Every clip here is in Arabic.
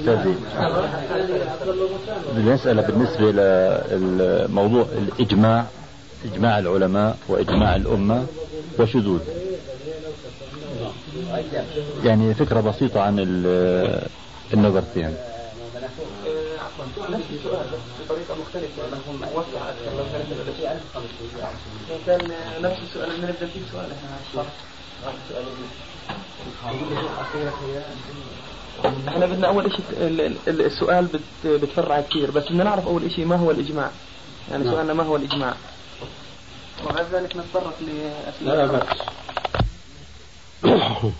أستاذي المسألة بالنسبة للموضوع الإجماع إجماع العلماء وإجماع الأمة وشذوذ. يعني فكرة بسيطة عن النظرتين. نفس السؤال بس بطريقة مختلفة لهم وسع أكثر لو كانت الأشياء كان نفس السؤال اللي نبدأ فيه سؤال. إحنا إحنا بدنا أول شيء السؤال بتفرع كثير بس بدنا نعرف أول شيء ما هو الإجماع. يعني نعم. سؤالنا ما هو الإجماع. وبعد ذلك نتطرق لاسئله لا بأس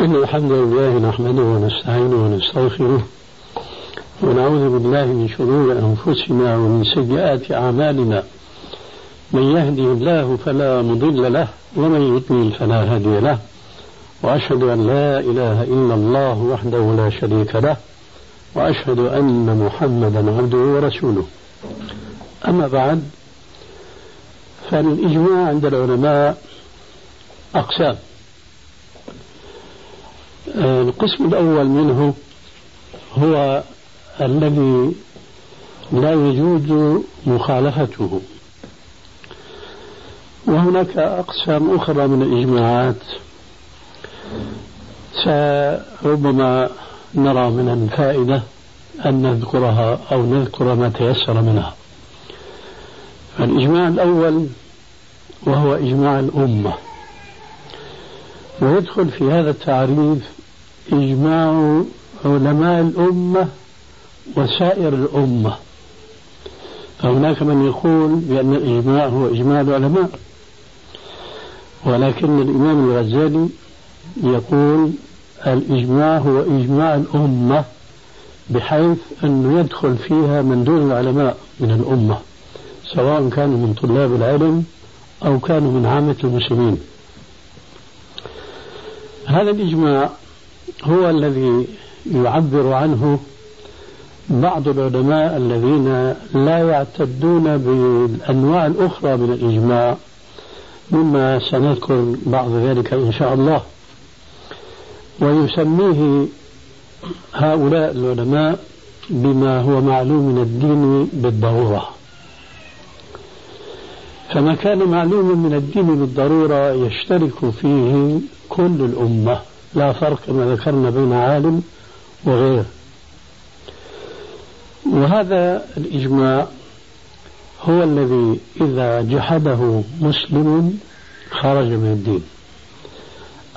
إن الحمد لله نحمده ونستعينه ونستغفره ونعوذ بالله من شرور أنفسنا ومن سيئات أعمالنا. من يهدي الله فلا مضل له ومن يضلل فلا هادي له. وأشهد أن لا إله إلا الله وحده لا شريك له وأشهد أن محمدا عبده ورسوله. أما بعد فالإجماع عند العلماء أقسام. القسم الأول منه هو الذي لا يجوز مخالفته. وهناك أقسام أخرى من الإجماعات. ربما نرى من الفائدة أن نذكرها أو نذكر ما تيسر منها. الإجماع الأول وهو إجماع الأمة. ويدخل في هذا التعريف إجماع علماء الأمة وسائر الأمة. فهناك من يقول بأن الإجماع هو إجماع العلماء ولكن الإمام الغزالي يقول الإجماع هو إجماع الأمة بحيث أنه يدخل فيها من دون العلماء من الأمة سواء كانوا من طلاب العلم أو كانوا من عامة المسلمين. هذا الإجماع هو الذي يعبر عنه بعض العلماء الذين لا يعتدون بالأنواع الأخرى من الإجماع مما سنذكر بعض ذلك إن شاء الله. ويسميه هؤلاء العلماء بما هو معلوم من الدين بالضرورة. فما كان معلوما من الدين بالضرورة يشترك فيه كل الأمة لا فرق كما ذكرنا بين عالم وغيره وهذا الإجماع هو الذي إذا جحده مسلم خرج من الدين.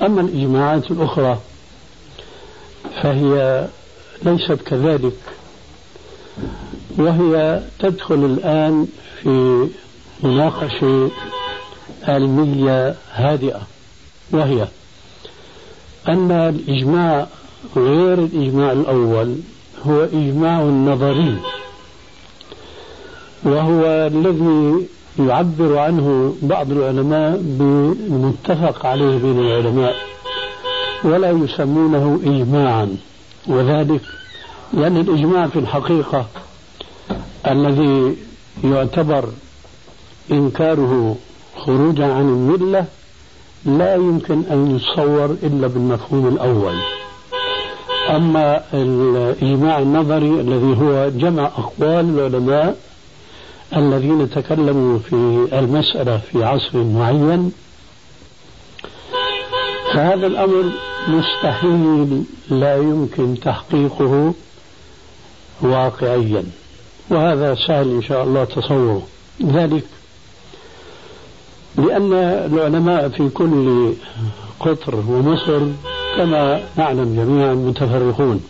أما الإجماعات الأخرى فهي ليست كذلك وهي تدخل الآن في مناقشة علمية هادئة وهي أن الإجماع غير الإجماع الأول هو إجماع نظري وهو الذي يعبر عنه بعض العلماء بالمتفق عليه بين العلماء. ولا يسمونه إجماعا. وذلك لأن الإجماع في الحقيقة الذي يعتبر إنكاره خروجا عن الملة لا يمكن أن يتصور إلا بالمفهوم الأول. أما الإجماع النظري الذي هو جمع أقوال العلماء الذين تكلموا في المسألة في عصر معين فهذا الأمر مستحيل لا يمكن تحقيقه واقعيا. وهذا سهل إن شاء الله تصوره. ذلك لأن العلماء في كل قطر ومصر كما نعلم جميعا متفرقون.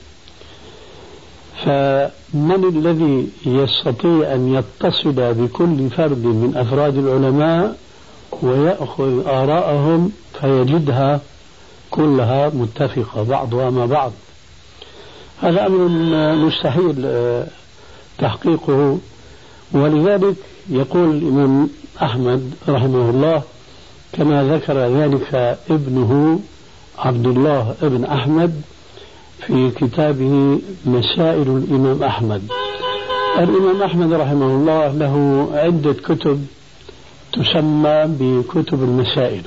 فمن الذي يستطيع أن يتصل بكل فرد من أفراد العلماء ويأخذ آراءهم فيجدها كلها متفقة بعضها مع بعض. هذا أمر مستحيل آه، تحقيقه. ولذلك يقول الإمام أحمد رحمه الله كما ذكر ذلك ابنه عبد الله ابن أحمد في كتابه مسائل الإمام أحمد. الإمام أحمد رحمه الله له عدة كتب تسمى بكتب المسائل.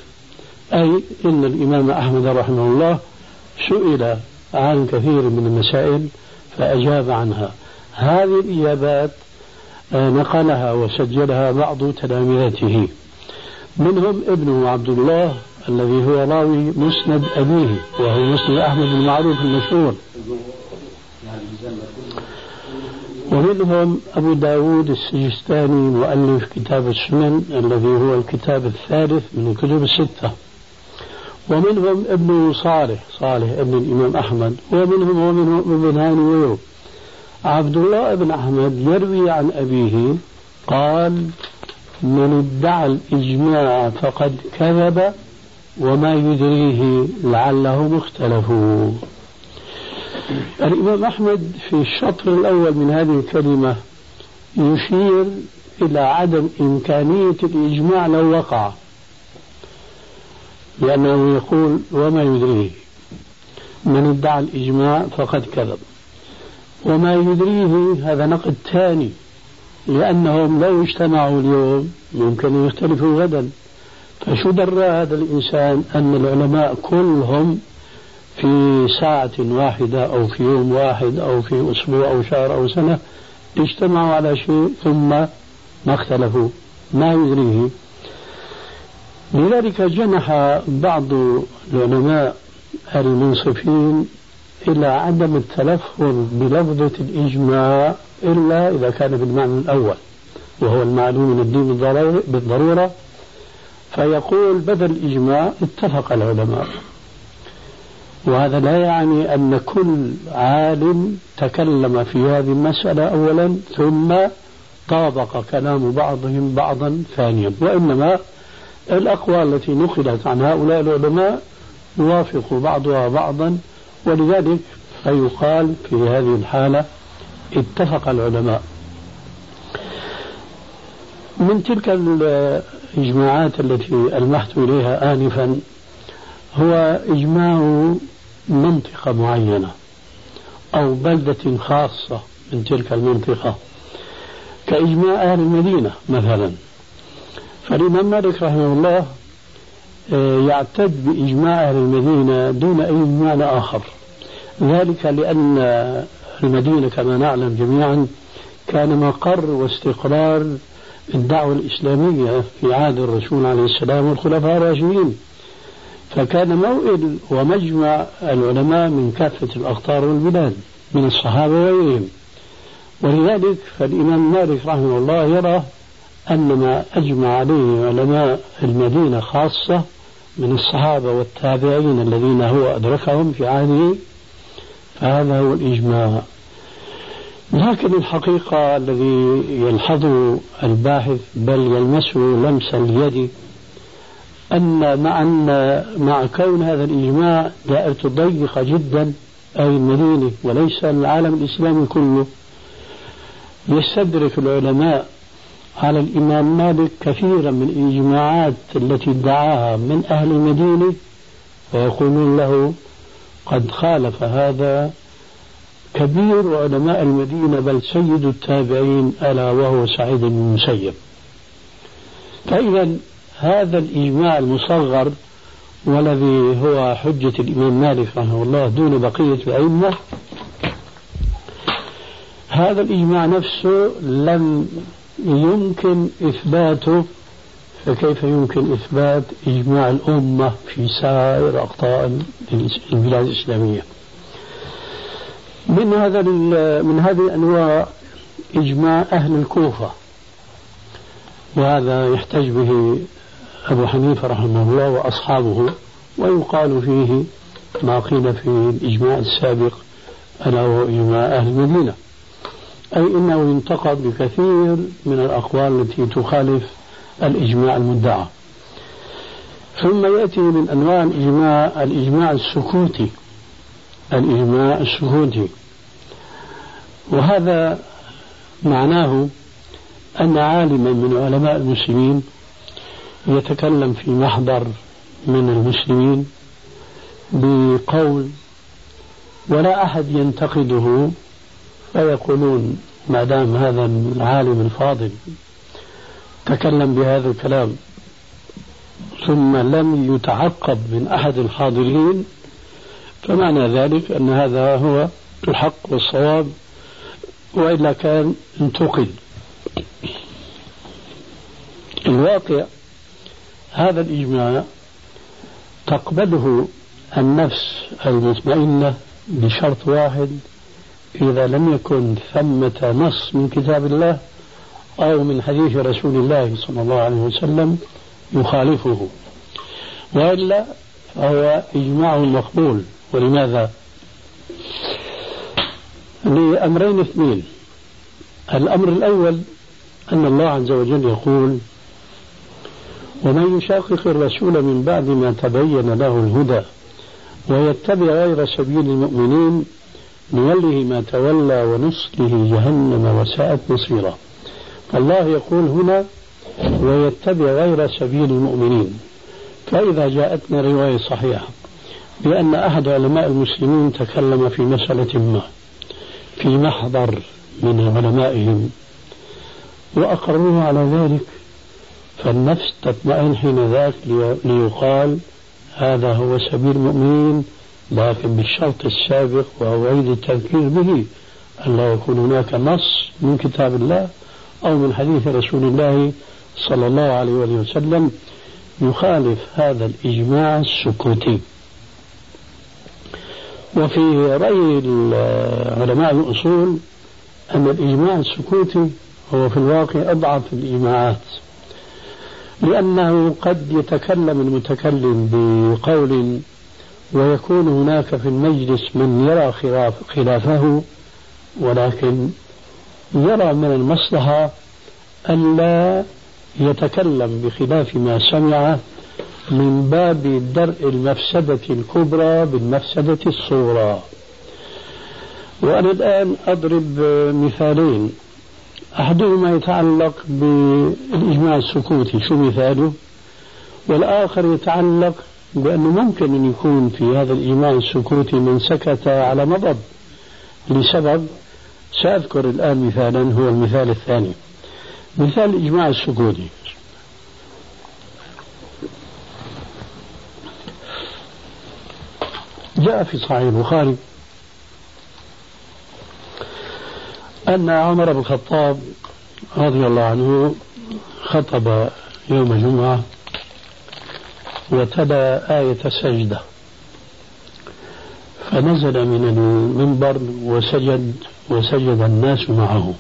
أي إن الإمام أحمد رحمه الله سئل عن كثير من المسائل فأجاب عنها. هذه الإجابات آه، نقلها وسجلها بعض تلامذته منهم ابنه عبد الله الذي هو راوي مسند أبيه وهو مسند أحمد المعروف المشهور. ومنهم أبو داود السجستاني مؤلف كتاب السنن الذي هو الكتاب الثالث من الكتب الستة. ومنهم ابن صالح صالح ابن الإمام أحمد ومنهم ومنهم ابن هاني ويوب. عبد الله بن أحمد يروي عن أبيه قال من ادعى الإجماع فقد كذب وما يدريه لعله مختلف. الإمام أحمد في الشطر الأول من هذه الكلمة يشير إلى عدم إمكانية الإجماع لو وقع. لأنه يقول وما يدريه. من ادعى الإجماع فقد كذب. وما يدريه هذا نقد ثاني لأنهم لو اجتمعوا اليوم يمكن أن يختلفوا غدا. فشو درى هذا الإنسان أن العلماء كلهم في ساعة واحدة أو في يوم واحد أو في أسبوع أو شهر أو سنة اجتمعوا على شيء ثم ما اختلفوا. ما يدريه. لذلك جنح بعض العلماء المنصفين إلى عدم التلفظ بلفظة الإجماع إلا إذا كان بالمعنى الأول وهو المعلوم من الدين بالضرورة فيقول بدل الإجماع اتفق العلماء. وهذا لا يعني أن كل عالم تكلم في هذه المسألة أولا ثم طابق كلام بعضهم بعضا ثانيا وإنما الأقوال التي نقلت عن هؤلاء العلماء يوافق بعضها بعضا ولذلك فيقال في هذه الحالة اتفق العلماء. من تلك الإجماعات التي ألمحت إليها آنفا هو إجماع منطقة معينة أو بلدة خاصة من تلك المنطقة كإجماع أهل المدينة مثلا. فالإمام مالك رحمه الله آه، يعتد بإجماع أهل المدينة دون أي إجماع آخر. ذلك لأن المدينة كما نعلم جميعا كان مقر واستقرار الدعوة الإسلامية في عهد الرسول عليه السلام والخلفاء الراشدين. فكان موئل ومجمع العلماء من كافة الأقطار والبلاد من الصحابة وغيرهم. ولذلك فالإمام مالك رحمه الله يرى أن ما أجمع عليه علماء المدينة خاصة من الصحابة والتابعين الذين هو أدركهم في عهده فهذا هو الإجماع. لكن الحقيقة الذي يلحظه الباحث بل يلمسه لمس اليد أن مع أن مع كون هذا الإجماع دائرة ضيقة جدا أي المدينة وليس العالم الإسلامي كله يستدرك العلماء على الإمام مالك كثيرا من الإجماعات التي ادعاها من أهل المدينة ويقولون له قد خالف هذا كبير علماء المدينة بل سيد التابعين ألا وهو سعيد بن المسيب. فإذا هذا الإجماع المصغر والذي هو حجة الإمام مالك رحمه الله دون بقية الأئمة هذا الإجماع نفسه لم يمكن إثباته فكيف يمكن إثبات إجماع الأمة في سائر أقطار البلاد الإسلامية؟ من هذا من هذه الأنواع إجماع أهل الكوفة وهذا يحتج به أبو حنيفة رحمه الله وأصحابه ويقال فيه ما قيل في الإجماع السابق ألا وهو إجماع أهل المدينة. أي إنه ينتقد بكثير من الأقوال التي تخالف الإجماع المدعى. ثم يأتي من أنواع الإجماع الإجماع السكوتي. الإجماع السكوتي. وهذا معناه أن عالما من علماء المسلمين يتكلم في محضر من المسلمين بقول ولا أحد ينتقده فيقولون ما دام هذا العالم الفاضل تكلم بهذا الكلام ثم لم يتعقب من أحد الحاضرين فمعنى ذلك أن هذا هو الحق والصواب وإلا كان انتقد الواقع هذا الإجماع تقبله النفس المطمئنة بشرط واحد إذا لم يكن ثمة نص من كتاب الله أو من حديث رسول الله صلى الله عليه وسلم يخالفه. وإلا فهو إجماع مقبول. ولماذا؟ لأمرين اثنين. الأمر الأول أن الله عز وجل يقول ومن يشاقق الرسول من بعد ما تبين له الهدى ويتبع غير سبيل المؤمنين نوله ما تولى ونصله جهنم وساءت مصيرا. الله يقول هنا ويتبع غير سبيل المؤمنين فإذا جاءتنا رواية صحيحة بأن أحد علماء المسلمين تكلم في مسألة ما في محضر من علمائهم وأقروه على ذلك فالنفس تطمئن حين ذاك ليقال هذا هو سبيل المؤمنين لكن بالشرط السابق وهو عيد التذكير به أن لا يكون هناك نص من كتاب الله أو من حديث رسول الله صلى الله عليه وسلم يخالف هذا الإجماع السكوتي. وفي رأي علماء الأصول أن الإجماع السكوتي هو في الواقع أضعف الإجماعات لأنه قد يتكلم المتكلم بقول ويكون هناك في المجلس من يرى خلاف خلافه ولكن يرى من المصلحة ألا يتكلم بخلاف ما سمع من باب درء المفسدة الكبرى بالمفسدة الصغرى. وأنا الآن أضرب مثالين. أحدهما يتعلق بالإجماع السكوتي شو مثاله؟ والآخر يتعلق بأنه ممكن أن يكون في هذا الإجماع السكوتي من سكت على مضض لسبب سأذكر الآن مثالا هو المثال الثاني. مثال الإجماع السكوتي جاء في صحيح البخاري أن عمر بن الخطاب رضي الله عنه خطب يوم الجمعة وتلا آية السجدة فنزل من المنبر وسجد وسجد الناس معه.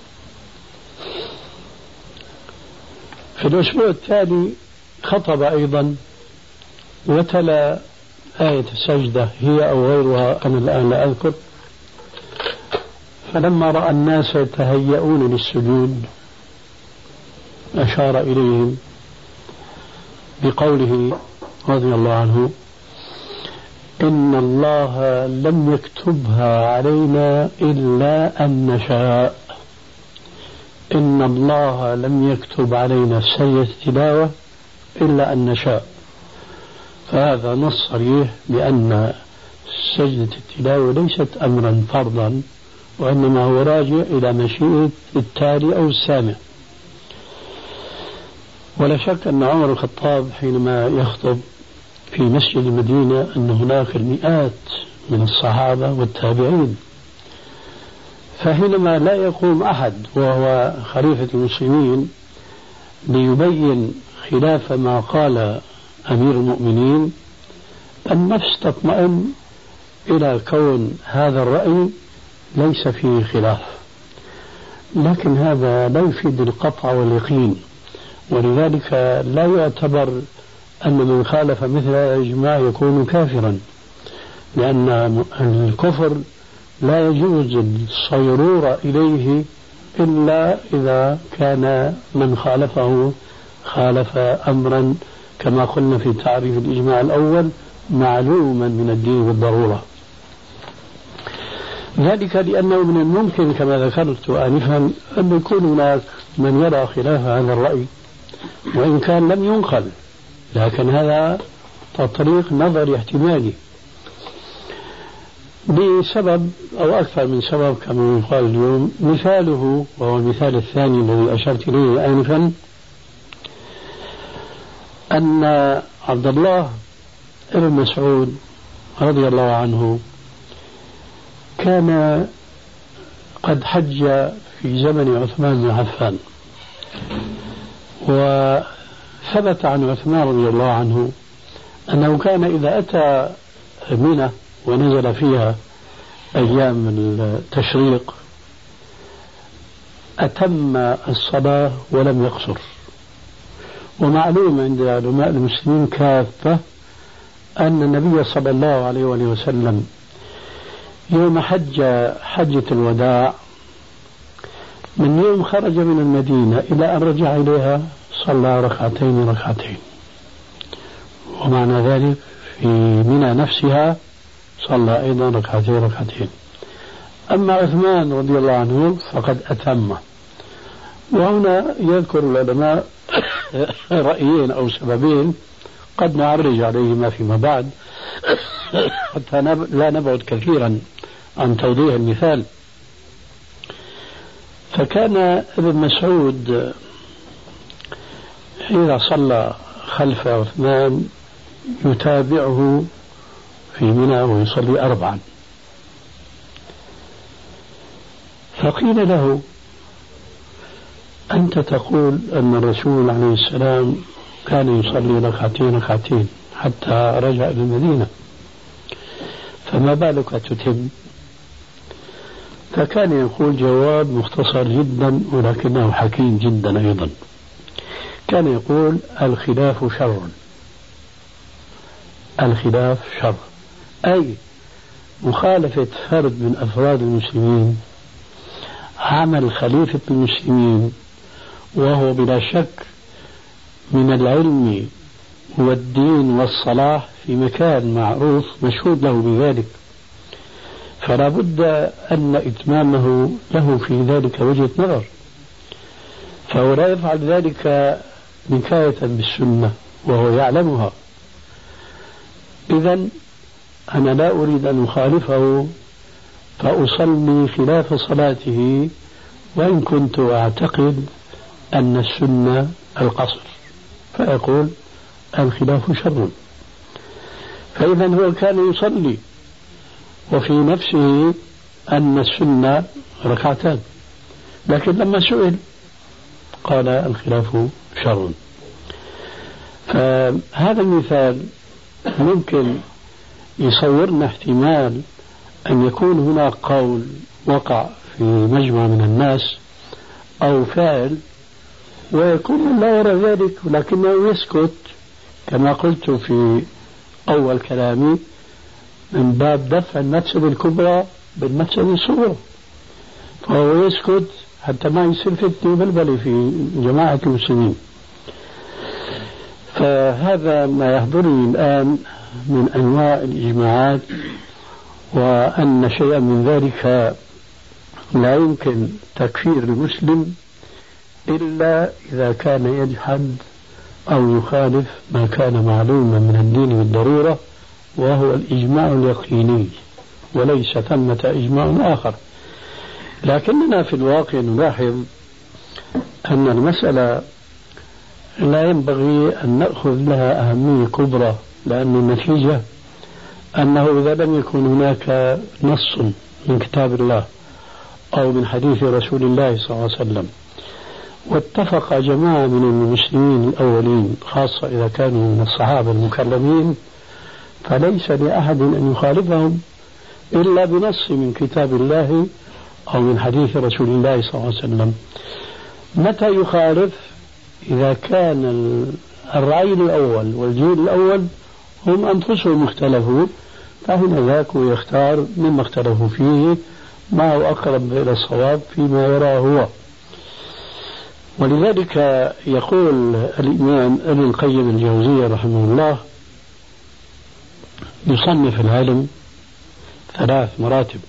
في الأسبوع التالي خطب أيضا وتلا آية السجدة هي أو غيرها أنا الآن لا أذكر. فلما رأى الناس يتهيئون للسجود أشار إليهم بقوله رضي الله عنه إن الله لم يكتبها علينا إلا أن نشاء. إن الله لم يكتب علينا سجدة التلاوة إلا أن نشاء. فهذا نص صريح بأن سجدة التلاوة ليست أمرا فرضا وإنما هو راجع إلى مشيئة التالي أو السامع. ولا شك أن عمر الخطاب حينما يخطب في مسجد المدينة أن هناك المئات من الصحابة والتابعين فحينما لا يقوم أحد وهو خليفة المسلمين ليبين خلاف ما قال أمير المؤمنين النفس تطمئن إلى كون هذا الرأي ليس فيه خلاف. لكن هذا لا يفيد القطع واليقين ولذلك لا يعتبر أن من خالف مثل هذا الإجماع يكون كافرا لأن الكفر لا يجوز الصيرورة إليه إلا إذا كان من خالفه خالف أمرا كما قلنا في تعريف الإجماع الأول معلوما من الدين بالضرورة ذلك لأنه من الممكن كما ذكرت آنفا أن يكون هناك من يرى خلاف هذا الرأي وإن كان لم ينقل. لكن هذا تطريق نظري احتمالي. بسبب أو أكثر من سبب كما يقال اليوم مثاله وهو المثال الثاني الذي أشرت إليه آنفا أن عبد الله بن مسعود رضي الله عنه كان قد حج في زمن عثمان بن عفان. وثبت عن عثمان رضي الله عنه أنه كان إذا أتى منى ونزل فيها أيام التشريق أتم الصلاة ولم يقصر. ومعلوم عند علماء المسلمين كافة أن النبي صلى الله عليه وسلم يوم حج حجة الوداع من يوم خرج من المدينة إلى أن رجع إليها صلى ركعتين ركعتين. ومعنى ذلك في منى نفسها صلى أيضا ركعتين ركعتين. أما عثمان رضي الله عنه فقد أتم. وهنا يذكر العلماء رأيين أو سببين قد نعرج عليهما فيما بعد حتى لا نبعد كثيرا عن توضيح المثال. فكان ابن مسعود إذا صلى خلف عثمان يتابعه في منى ويصلي أربعا. فقيل له أنت تقول أن الرسول عليه السلام كان يصلي ركعتين ركعتين حتى رجع إلى المدينة فما بالك تتم؟ فكان يقول جواب مختصر جدا ولكنه حكيم جدا أيضا. كان يقول الخلاف شر. الخلاف شر. أي مخالفة فرد من أفراد المسلمين عمل خليفة المسلمين وهو بلا شك من العلم والدين والصلاح في مكان معروف مشهود له بذلك. فلا بد أن إتمامه له في ذلك وجهة نظر. فهو لا يفعل ذلك نكاية بالسنة وهو يعلمها. إذا أنا لا أريد أن أخالفه فأصلي خلاف صلاته وإن كنت أعتقد أن السنة القصر. فيقول الخلاف شر. فإذا هو كان يصلي وفي نفسه أن السنة ركعتان. لكن لما سئل قال الخلاف شر. فهذا المثال ممكن يصورنا احتمال أن يكون هناك قول وقع في مجمع من الناس أو فعل ويكون لا يرى ذلك ولكنه يسكت. كما قلت في أول كلامي من باب دفع المفسدة الكبرى بالمفسدة الصغرى. فهو يسكت حتى ما يصير فتنة وبلبلة في جماعة المسلمين. فهذا ما يحضرني الآن من أنواع الإجماعات وأن شيئا من ذلك لا يمكن تكفير المسلم إلا إذا كان يجحد أو يخالف ما كان معلوما من الدين بالضرورة وهو الإجماع اليقيني وليس ثمة إجماع آخر. لكننا في الواقع نلاحظ أن المسألة لا ينبغي أن نأخذ لها أهمية كبرى لأن النتيجة أنه إذا لم يكن هناك نص من كتاب الله أو من حديث رسول الله صلى الله عليه وسلم واتفق جماعة من المسلمين الأولين خاصة إذا كانوا من الصحابة المكلمين فليس لأحد أن يخالفهم إلا بنص من كتاب الله أو من حديث رسول الله صلى الله عليه وسلم. متى يخالف؟ إذا كان الرأي الأول والجيل الأول هم أنفسهم اختلفوا فهنا ذاك يختار مما اختلفوا فيه ما هو أقرب إلى الصواب فيما يراه هو. ولذلك يقول الإمام ابن القيم الجوزية رحمه الله يصنف العلم ثلاث مراتب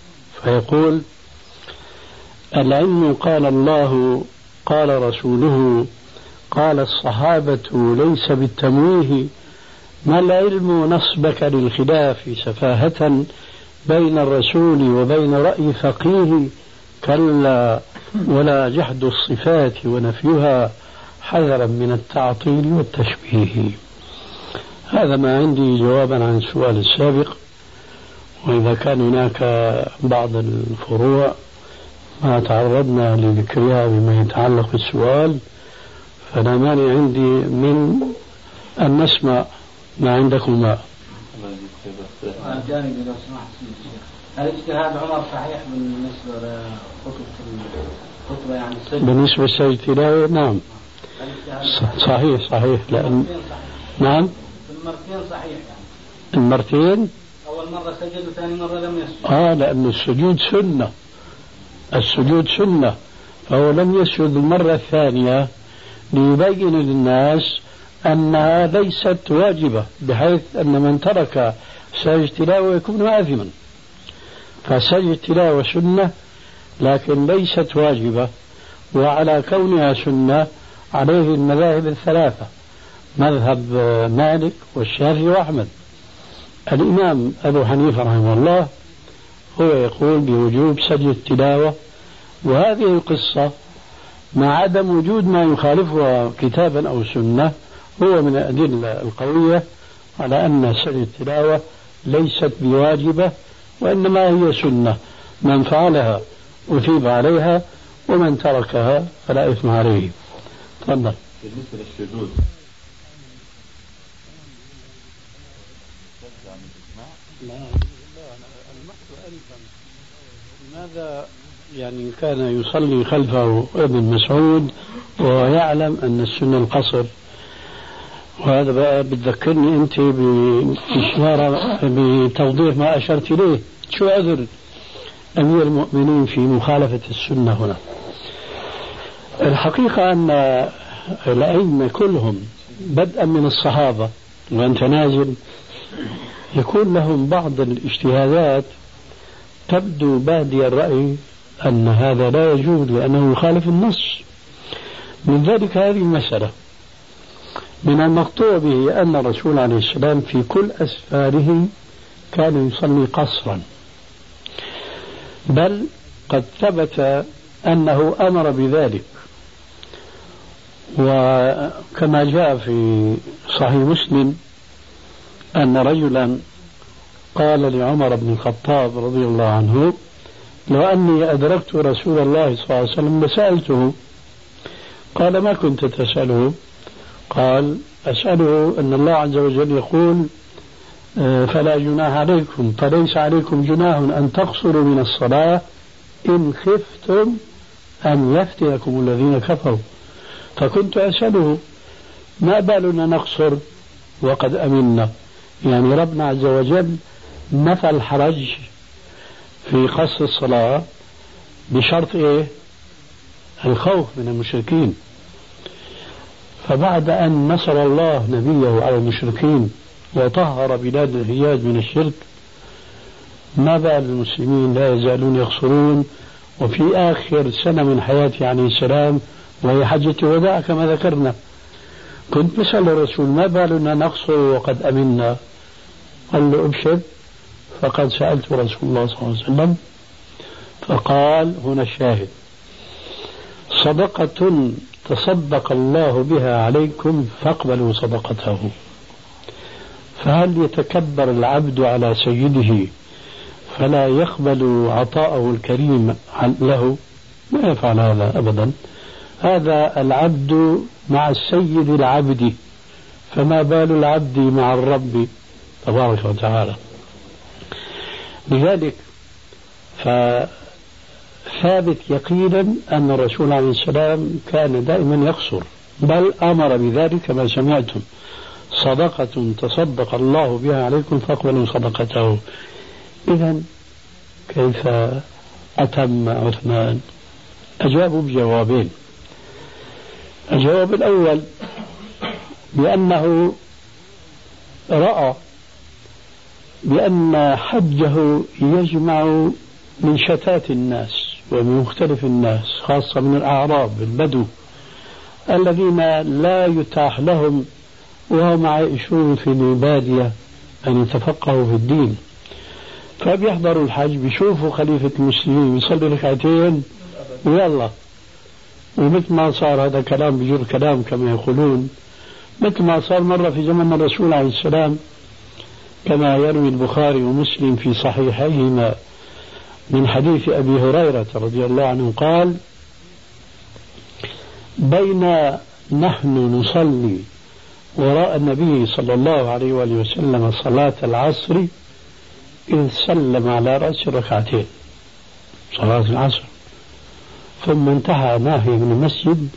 فيقول العلم قال الله قال رسوله قال الصحابة ليس بالتمويه ما العلم نصبك للخلاف سفاهة بين الرسول وبين رأي فقيه؟ كلا ولا جحد الصفات ونفيها حذرا من التعطيل والتشبيه. هذا ما عندي جوابا عن السؤال السابق وإذا كان هناك بعض الفروع ما تعرضنا لذكرها بما يتعلق بالسؤال فلا مانع عندي من أن نسمع ما عندكما جانبي لو سمحت هل اجتهاد عمر صحيح بالنسبة لخطبة الخطبة يعني السجن؟ بالنسبة للسجد التلاوة نعم. صحيح صحيح لأن نعم؟ المرتين صحيح يعني. المرتين؟ أول مرة سجد وثاني مرة لم يسجد آه لأن السجود سنة. السجود سنة فهو لم يسجد المرة الثانية ليبين للناس أنها ليست واجبة بحيث أن من ترك سجد تلاوة يكون آثما. فسجد التلاوة سنة لكن ليست واجبة وعلى كونها سنة عليه المذاهب الثلاثة مذهب مالك والشافعي وأحمد. الإمام أبو حنيفة رحمه الله هو يقول بوجوب سجد التلاوة. وهذه القصة مع عدم وجود ما يخالفها كتابا أو سنة هو من الأدلة القوية على أن سجد التلاوة ليست بواجبة وإنما هي سنة. من فعلها أثيب عليها ومن تركها فلا إثم عليه. تفضل. بالنسبة للشذوذ لماذا يعني كان يصلي خلفه ابن مسعود ويعلم أن السنة القصر؟ وهذا بقى بتذكرني أنت بإشارة بتوضيح ما أشرت إليه. شو عذر أمير المؤمنين في مخالفة السنة هنا؟ الحقيقة أن الأئمة كلهم بدءا من الصحابة وأنت نازل يكون لهم بعض الاجتهادات تبدو بادي الرأي أن هذا لا يجوز لأنه يخالف النص. من ذلك هذه المسألة. من المقطوع به أن الرسول عليه السلام في كل أسفاره كان يصلي قصرا. بل قد ثبت أنه أمر بذلك. وكما جاء في صحيح مسلم أن رجلا قال لعمر بن الخطاب رضي الله عنه لو أني أدركت رسول الله صلى الله عليه وسلم لسألته. قال ما كنت تسأله؟ قال أسأله أن الله عز وجل يقول آه، فلا جناح عليكم فليس عليكم جناح أن تقصروا من الصلاة إن خفتم أن يفتنكم الذين كفروا. فكنت أسأله ما بالنا نقصر وقد أمنا يعني ربنا عز وجل نفى الحرج في قصر الصلاة بشرط إيه؟ الخوف من المشركين. فبعد أن نصر الله نبيه على المشركين وطهر بلاد الحجاز من الشرك ما بال المسلمين لا يزالون يقصرون وفي آخر سنة من حياته عليه السلام وهي حجة الوداع كما ذكرنا. كنت بسأل الرسول ما بالنا نقصر وقد أمنا؟ قال له أبشر. فقد سألت رسول الله صلى الله عليه وسلم فقال هنا الشاهد صدقة تصدق الله بها عليكم فاقبلوا صدقته. فهل يتكبر العبد على سيده فلا يقبل عطاءه الكريم له؟ ما يفعل هذا أبدا. هذا العبد مع السيد العبد فما بال العبد مع الرب تبارك وتعالى. لذلك فثابت يقينا أن الرسول عليه السلام كان دائما يقصر بل أمر بذلك كما سمعتم صدقة تصدق الله بها عليكم فاقبلوا صدقته. إذا كيف أتم عثمان؟ أجابوا بجوابين. الجواب الأول بأنه رأى بأن حجه يجمع من شتات الناس ومن مختلف الناس خاصة من الأعراب البدو الذين لا يتاح لهم وهم عايشون في البادية أن يتفقهوا في الدين. فبيحضروا الحج بيشوفوا خليفة المسلمين يصلي ركعتين ويلا. ومثل ما صار هذا كلام بجر كلام كما يقولون مثل ما صار مرة في زمن الرسول عليه السلام كما يروي البخاري ومسلم في صحيحيهما من حديث أبي هريرة رضي الله عنه قال بين نحن نصلي وراء النبي صلى الله عليه وآله وسلم صلاة العصر إذ سلم على رأس ركعتين صلاة العصر. ثم انتهى ناهي من المسجد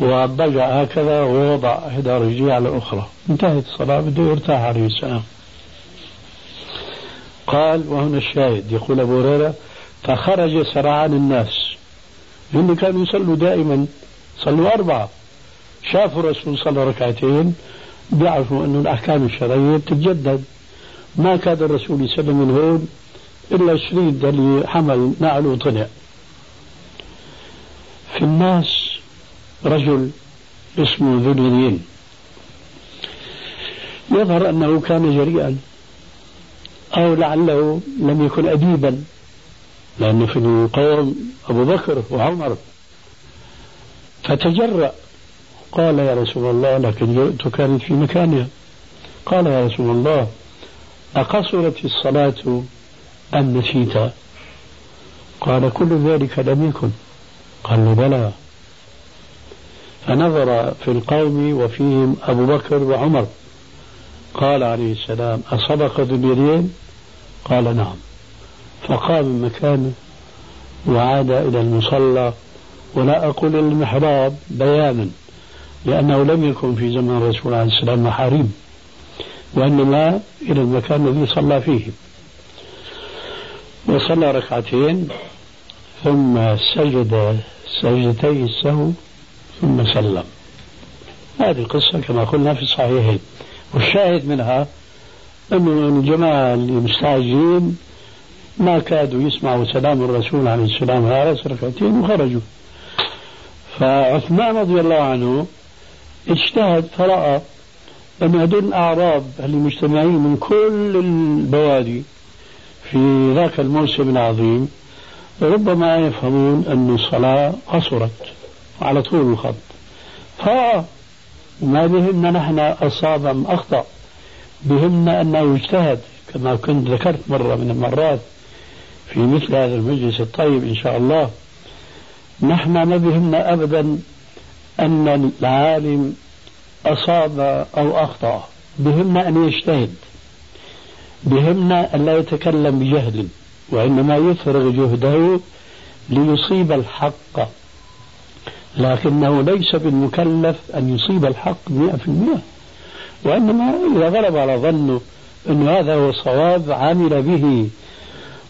وضجع هكذا ووضع إحدى رجليه على الأخرى انتهت الصلاة بده يرتاح عليه السلام. قال وهنا الشاهد. يقول أبو هريرة فخرج سرعان الناس. لأن كانوا يصلوا دائما صلوا أربعة. شافوا الرسول صلى ركعتين بيعرفوا أنه الأحكام الشرعية تتجدد. ما كاد الرسول يسلم من هون إلا الشريط اللي حمل نعل وطلع. في الناس رجل اسمه ذو اليدين يظهر أنه كان جريئا أو لعله لم يكن أديبا لأنه في القوم أبو بكر وعمر. فتجرأ قال يا رسول الله لكن جرأت كانت في مكانها قال يا رسول الله أقصرت الصلاة أم نسيت؟ قال كل ذلك لم يكن. قال له بلى فنظر في القوم وفيهم أبو بكر وعمر. قال عليه السلام أصدق ذو اليدين قال نعم. فقام من مكانه وعاد إلى المصلى. ولا أقول المحراب بيانا لأنه لم يكن في زمن الرسول عليه السلام محاريم وإنما إلى المكان الذي صلى فيه. وصلى ركعتين. ثم سجد سجدتي السهو ثم سلم. هذه القصة كما قلنا في الصحيحين. والشاهد منها أنه الجماعة المستعجلين ما كادوا يسمعوا سلام الرسول عليه السلام على ركعتين وخرجوا. فعثمان رضي الله عنه اجتهد فرأى أن هذول الأعراب اللي مجتمعين من كل البوادي في ذاك الموسم العظيم ربما يفهمون أن الصلاة قصرت على طول الخط. فما بهمنا نحن أصاب أم أخطأ. بهمنا أنه اجتهد كما كنت ذكرت مرة من المرات في مثل هذا المجلس الطيب إن شاء الله. نحن ما بهمنا أبدا أن العالم أصاب أو أخطأ. بهمنا أن يجتهد. بهمنا أن لا يتكلم بجهل. وإنما يفرغ جهده ليصيب الحق لكنه ليس بالمكلف أن يصيب الحق مئة في المئة. وإنما إذا غلب على ظنه أن هذا هو الصواب عمل به.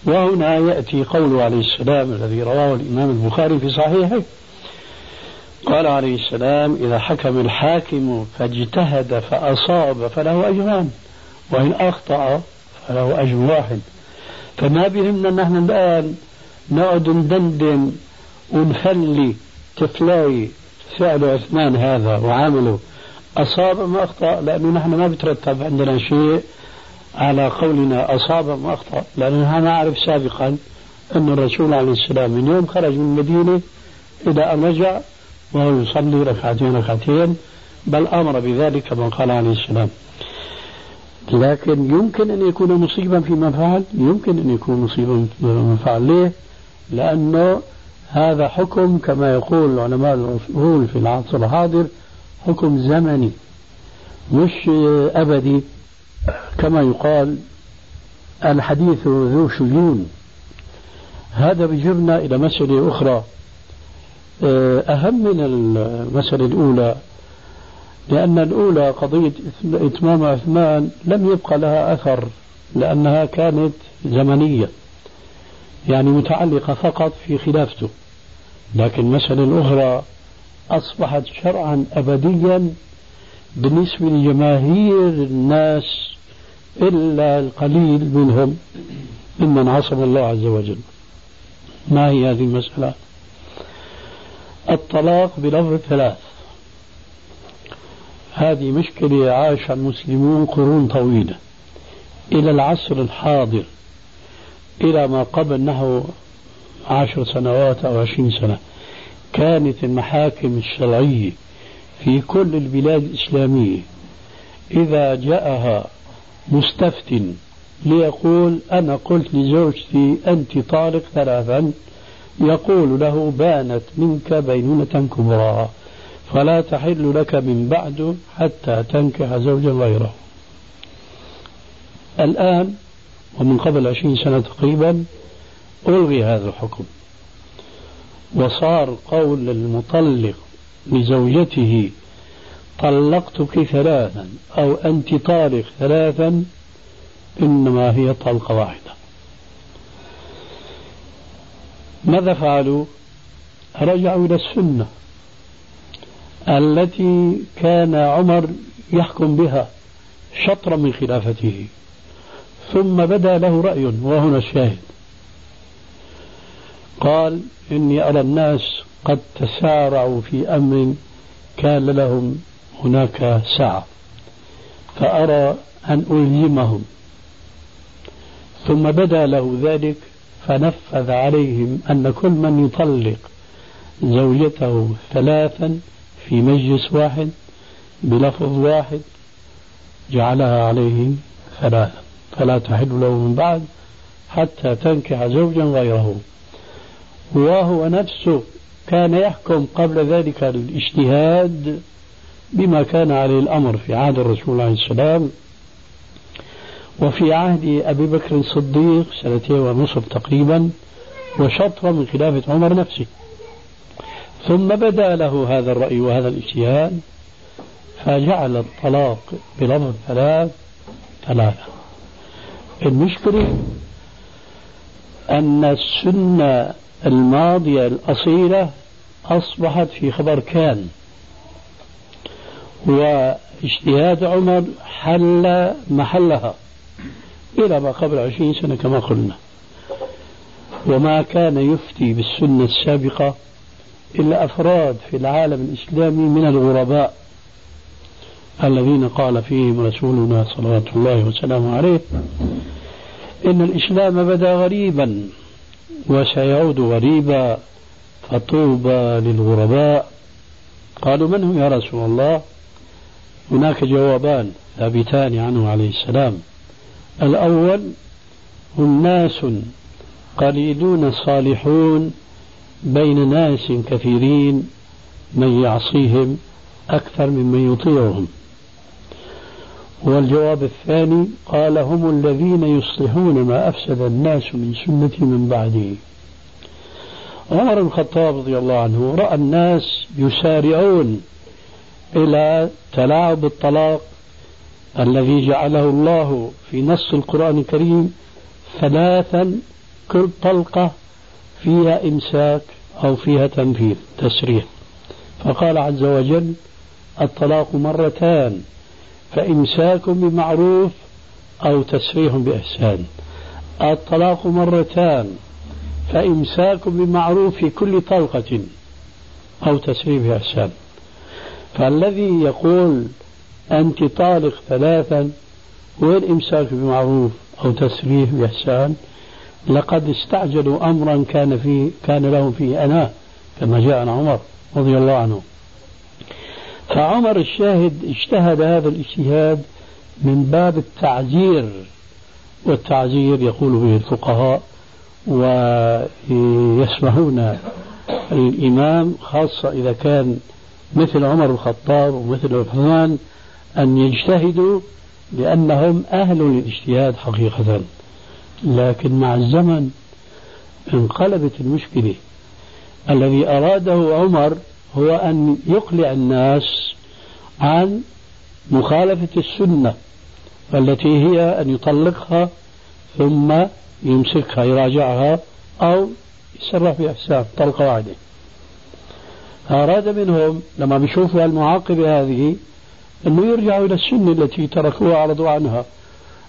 وهنا يأتي قوله عليه السلام الذي رواه الإمام البخاري في صحيحه قال عليه السلام إذا حكم الحاكم فاجتهد فأصاب فله أجران وإن أخطأ فله أجر واحد. فما بهمنا نحن الآن نقعد ندندن ونخلي تفلاي فعل عثمان هذا وعمله. أصاب ما أخطأ لأنه نحن ما بترتب عندنا شيء على قولنا أصاب ما أخطأ لأننا نعرف سابقا أن الرسول عليه السلام من يوم خرج من المدينة إلى أن رجع وهو يصلي ركعتين ركعتين بل أمر بذلك كما قال عليه السلام. لكن يمكن أن يكون مصيبا فيما فعل يمكن أن يكون مصيبا فيما فعل ليه؟ لأنه هذا حكم كما يقول علماء الأصول في العصر الحاضر حكم زمني مش أبدي. كما يقال الحديث ذو شجون. هذا بجرنا إلى مسألة أخرى. أهم من المسألة الأولى لأن الأولى قضية إتمام عثمان لم يبقى لها أثر لأنها كانت زمنية يعني متعلقة فقط في خلافته. لكن المسألة الأخرى أصبحت شرعا أبديا بالنسبة لجماهير الناس إلا القليل منهم ممن عصم الله عز وجل. ما هي هذه المسألة؟ الطلاق بلفظ ثلاث. هذه مشكلة عاشها المسلمون قرون طويلة. إلى العصر الحاضر إلى ما قبل نحو عشر سنوات أو عشرين سنة كانت المحاكم الشرعية في كل البلاد الإسلامية إذا جاءها مستفت ليقول أنا قلت لزوجتي أنت طالق ثلاثا يقول له بانت منك بينونة كبرى. فلا تحل لك من بعد حتى تنكح زوجا غيره. الآن ومن قبل عشرين سنة تقريبا ألغي هذا الحكم. وصار قول المطلق لزوجته طلقتك ثلاثا أو أنت طالق ثلاثا إنما هي طلقة واحدة. ماذا فعلوا؟ رجعوا إلى السنة. التي كان عمر يحكم بها شطرا من خلافته. ثم بدا له رأي وهنا الشاهد. قال إني أرى الناس قد تسارعوا في أمر كان لهم هناك سعة فأرى أن ألزمهم ثم بدا له ذلك فنفذ عليهم أن كل من يطلق زوجته ثلاثا في مجلس واحد بلفظ واحد جعلها عليه ثلاثا فلا تحل له من بعد حتى تنكح زوجا غيره. وهو نفسه كان يحكم قبل ذلك الاجتهاد بما كان عليه الأمر في عهد الرسول عليه السلام. وفي عهد أبي بكر الصديق سنتين ونصف تقريبا وشطرة من خلافة عمر نفسه. ثم بدا له هذا الرأي وهذا الاجتهاد فجعل الطلاق بلفظ ثلاث ثلاثة. المشكلة أن السنة الماضية الأصيلة أصبحت في خبر كان. واجتهاد عمر حل محلها إلى ما قبل عشرين سنة كما قلنا. وما كان يفتي بالسنة السابقة إلا أفراد في العالم الإسلامي من الغرباء الذين قال فيهم رسولنا صلوات الله وسلامه عليه إن الإسلام بدا غريبا وسيعود غريبا فطوبى للغرباء. قالوا من هم يا رسول الله؟ هناك جوابان ثابتان عنه عليه السلام. الأول هم ناس قليلون صالحون بين ناس كثيرين من يعصيهم أكثر ممن يطيعهم. والجواب الثاني قال هم الذين يصلحون ما أفسد الناس من سنتي من بعدي عمر بن الخطاب رضي الله عنه رأى الناس يسارعون إلى تلاعب الطلاق الذي جعله الله في نص القرآن الكريم ثلاثا كل طلقة فيها إمساك أو فيها تنفيذ تسريح. فقال عز وجل الطلاق مرتان فإمساك بمعروف أو تسريح بإحسان. الطلاق مرتان فإمساك بمعروف في كل طلقة أو تسريح بإحسان. فالذي يقول أنت طالق ثلاثا والإمساك بمعروف أو تسريح بإحسان؟ لقد استعجلوا أمرا كان فيه كان لهم فيه أناه كما جاء عن عمر رضي الله عنه. فعمر الشاهد اجتهد هذا الاجتهاد من باب التعزير والتعزير يقول به الفقهاء ويسمحون الإمام خاصة إذا كان مثل عمر الخطاب ومثل عثمان أن يجتهدوا لأنهم أهل للاجتهاد حقيقة. لكن مع الزمن انقلبت المشكلة. الذي أراده عمر هو أن يقلع الناس عن مخالفة السنة التي هي أن يطلقها ثم يمسكها يراجعها أو يسرح بإحسان طلقة واحدة. أراد منهم لما بيشوفوا المعاقبة هذه أنه يرجعوا إلى السنة التي تركوها وأعرضوا عنها.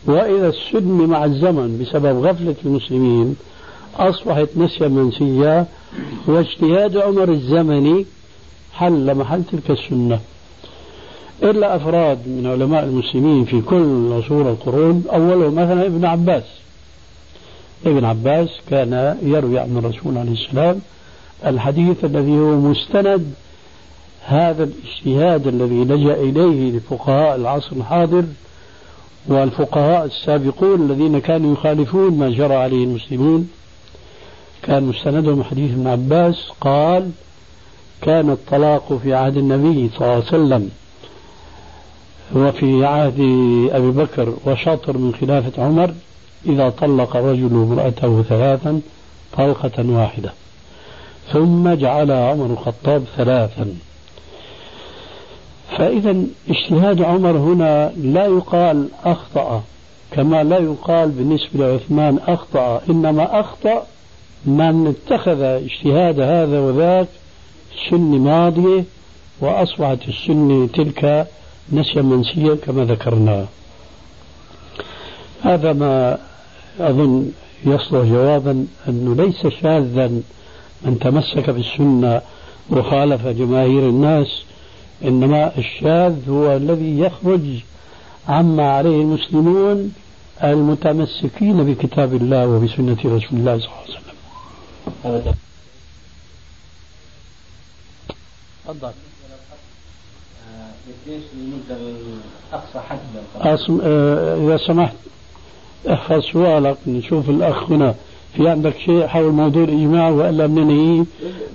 وإذا السن مع الزمن بسبب غفلة المسلمين أصبحت نسيا منسية واجتهاد عمر الزمني حل محل تلك السنة. إلا أفراد من علماء المسلمين في كل عصور القرون أولهم مثلا ابن عباس. ابن عباس كان يروي عن الرسول عليه السلام الحديث الذي هو مستند هذا الاجتهاد الذي لجأ إليه لفقهاء العصر الحاضر والفقهاء السابقون الذين كانوا يخالفون ما جرى عليه المسلمون كان مستندهم حديث ابن عباس قال كان الطلاق في عهد النبي صلى الله عليه وسلم وفي عهد أبي بكر وشطر من خلافة عمر إذا طلق الرجل امرأته ثلاثا طلقة واحدة ثم جعل عمر الخطاب ثلاثا فإذا اجتهاد عمر هنا لا يقال أخطأ كما لا يقال بالنسبة لعثمان أخطأ إنما أخطأ من اتخذ اجتهاد هذا وذاك سن ماضية وأصبحت السنة تلك نسيا منسيا كما ذكرنا. هذا ما أظن يصلح جوابا أنه ليس شاذا من تمسك بالسنة وخالف جماهير الناس إنما الشاذ هو الذي يخرج عما عليه المسلمون المتمسكين بكتاب الله وبسنة رسول الله صلى الله عليه وسلم. تفضل. آه، إذا سمحت احفظ سؤالك نشوف الأخ هنا. في عندك شيء حول موضوع الإجماع وإلا بننهي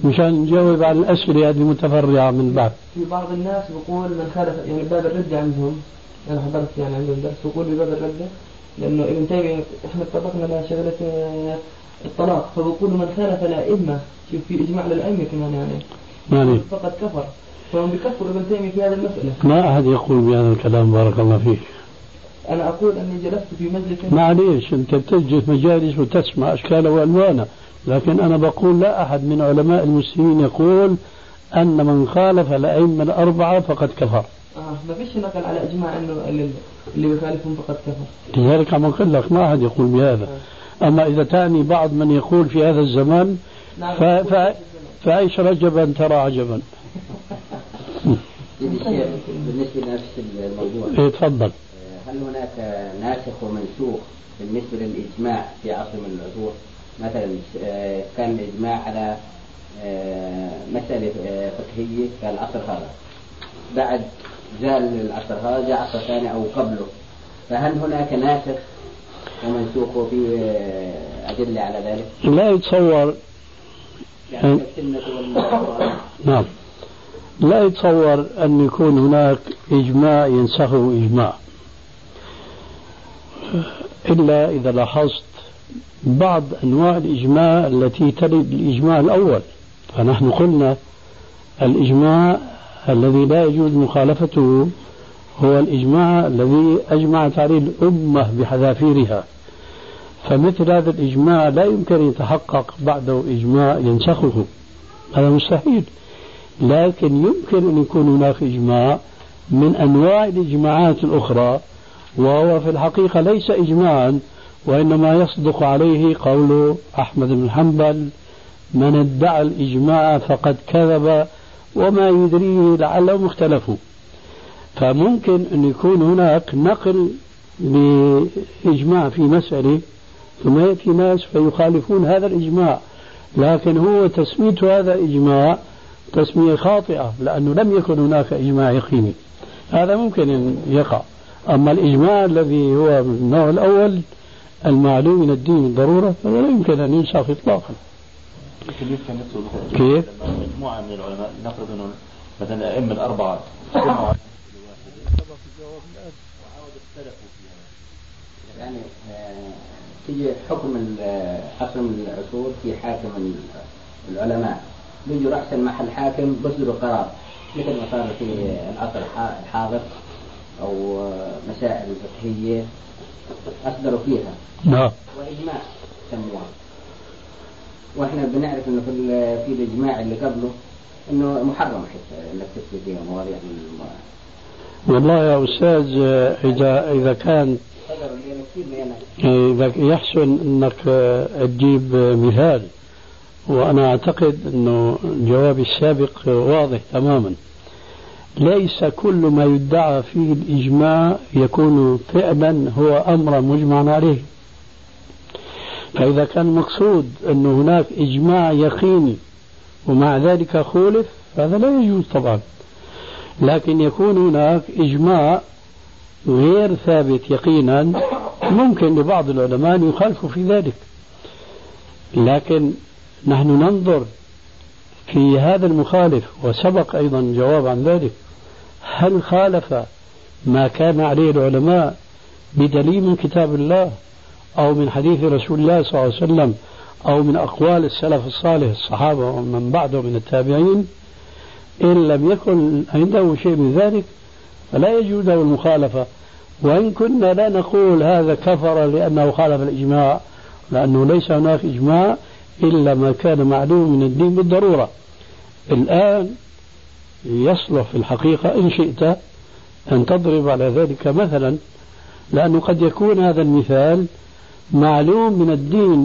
مشان نجاوب على الأسئلة هذه المتفرعة من بعد. في بعض الناس بقول من خالف يعني باب الردة عندهم. أنا حضرت يعني عندهم درس بقول بباب الردة لأنه ابن تيمية إحنا اتفقنا على شغلة آه، الطلاق. فبقول من خالف الأئمة شوف في إجماع للأئمة كمان يعني. يعني؟ فقد كفر. فهم بكفروا ابن تيمية في هذه المسألة. ما أحد يقول بهذا الكلام بارك الله فيك. أنا أقول أني جلست في مجلس معليش أنت تجلس مجالس وتسمع أشكال وألوان لكن أنا بقول لا أحد من علماء المسلمين يقول أن من خالف الأئمة الأربعة فقد كفر. آه ما فيش نقل على إجماع أنه اللي, اللي بيخالفهم فقد كفر. لذلك عم أقول لك ما أحد يقول بهذا. آه. أما إذا تعني بعض من يقول في هذا الزمان نعم. ف... ف... فعيش رجبا ترى عجبا. بالنسبة لنفس الموضوع. إيه تفضل. هل هناك ناسخ ومنسوخ بالنسبة للإجماع في عصر من العصور؟ مثلا آه، كان الإجماع على آه، مسألة آه، فقهية في العصر هذا. بعد زال العصر هذا جاء عصر ثاني أو قبله. فهل هناك ناسخ ومنسوخ وفي أدلة على ذلك؟ لا يتصور. يعني نعم. لا يتصور أن يكون هناك إجماع ينسخه إجماع. إلا إذا لاحظت بعض أنواع الإجماع التي تلد الإجماع الأول. فنحن قلنا الإجماع الذي لا يجوز مخالفته هو الإجماع الذي أجمعت عليه الأمة بحذافيرها. فمثل هذا الإجماع لا يمكن أن يتحقق بعده إجماع ينسخه. هذا مستحيل. لكن يمكن أن يكون هناك إجماع من أنواع الإجماعات الأخرى وهو في الحقيقة ليس إجماعا وإنما يصدق عليه قول أحمد بن حنبل من ادعى الإجماع فقد كذب وما يدريه لعلهم اختلفوا. فممكن أن يكون هناك نقل لإجماع في مسألة ثم يأتي ناس فيخالفون هذا الإجماع لكن هو تسمية هذا إجماع تسمية خاطئة لأنه لم يكن هناك إجماع يقيني. هذا ممكن أن يقع. أما الإجماع الذي هو النوع الأول المعلوم من الدين بالضرورة فلا يمكن أن ينسخ إطلاقا. كيف؟ مجموعة من العلماء نفرض أنه مثلا الأئمة الأربعة. يعني آه، تيجي حكم حكم العصور في حاكم العلماء. بيجوا رأس محل حاكم بيصدروا قرار. مثل ما صار في العصر الحاضر. أو مسائل فقهية أصدروا فيها. نعم. وإجماع سموها وإحنا بنعرف إنه في في الإجماع اللي قبله إنه محرم حتى إنك تفتي فيها مواضيع والله يا أستاذ اذا إذا كان إذا يحسن أنك تجيب مثال. وأنا أعتقد أنه الجواب السابق واضح تماما. ليس كل ما يدعى فيه الإجماع يكون فعلا هو أمرا مجمعا عليه. فإذا كان مقصود أن هناك إجماع يقيني ومع ذلك خولف هذا لا يجوز طبعا. لكن يكون هناك إجماع غير ثابت يقينا ممكن لبعض العلماء يخالفوا في ذلك. لكن نحن ننظر في هذا المخالف وسبق أيضا جواب عن ذلك هل خالف ما كان عليه العلماء بدليل من كتاب الله أو من حديث رسول الله صلى الله عليه وسلم أو من أقوال السلف الصالح الصحابة ومن بعده من التابعين؟ إن لم يكن عنده شيء من ذلك فلا يجوز له المخالفة. وإن كنا لا نقول هذا كفر لأنه خالف الإجماع لأنه ليس هناك إجماع إلا ما كان معلوم من الدين بالضرورة. الآن يصلح في الحقيقة إن شئت أن تضرب على ذلك مثلا لأنه قد يكون هذا المثال معلوم من الدين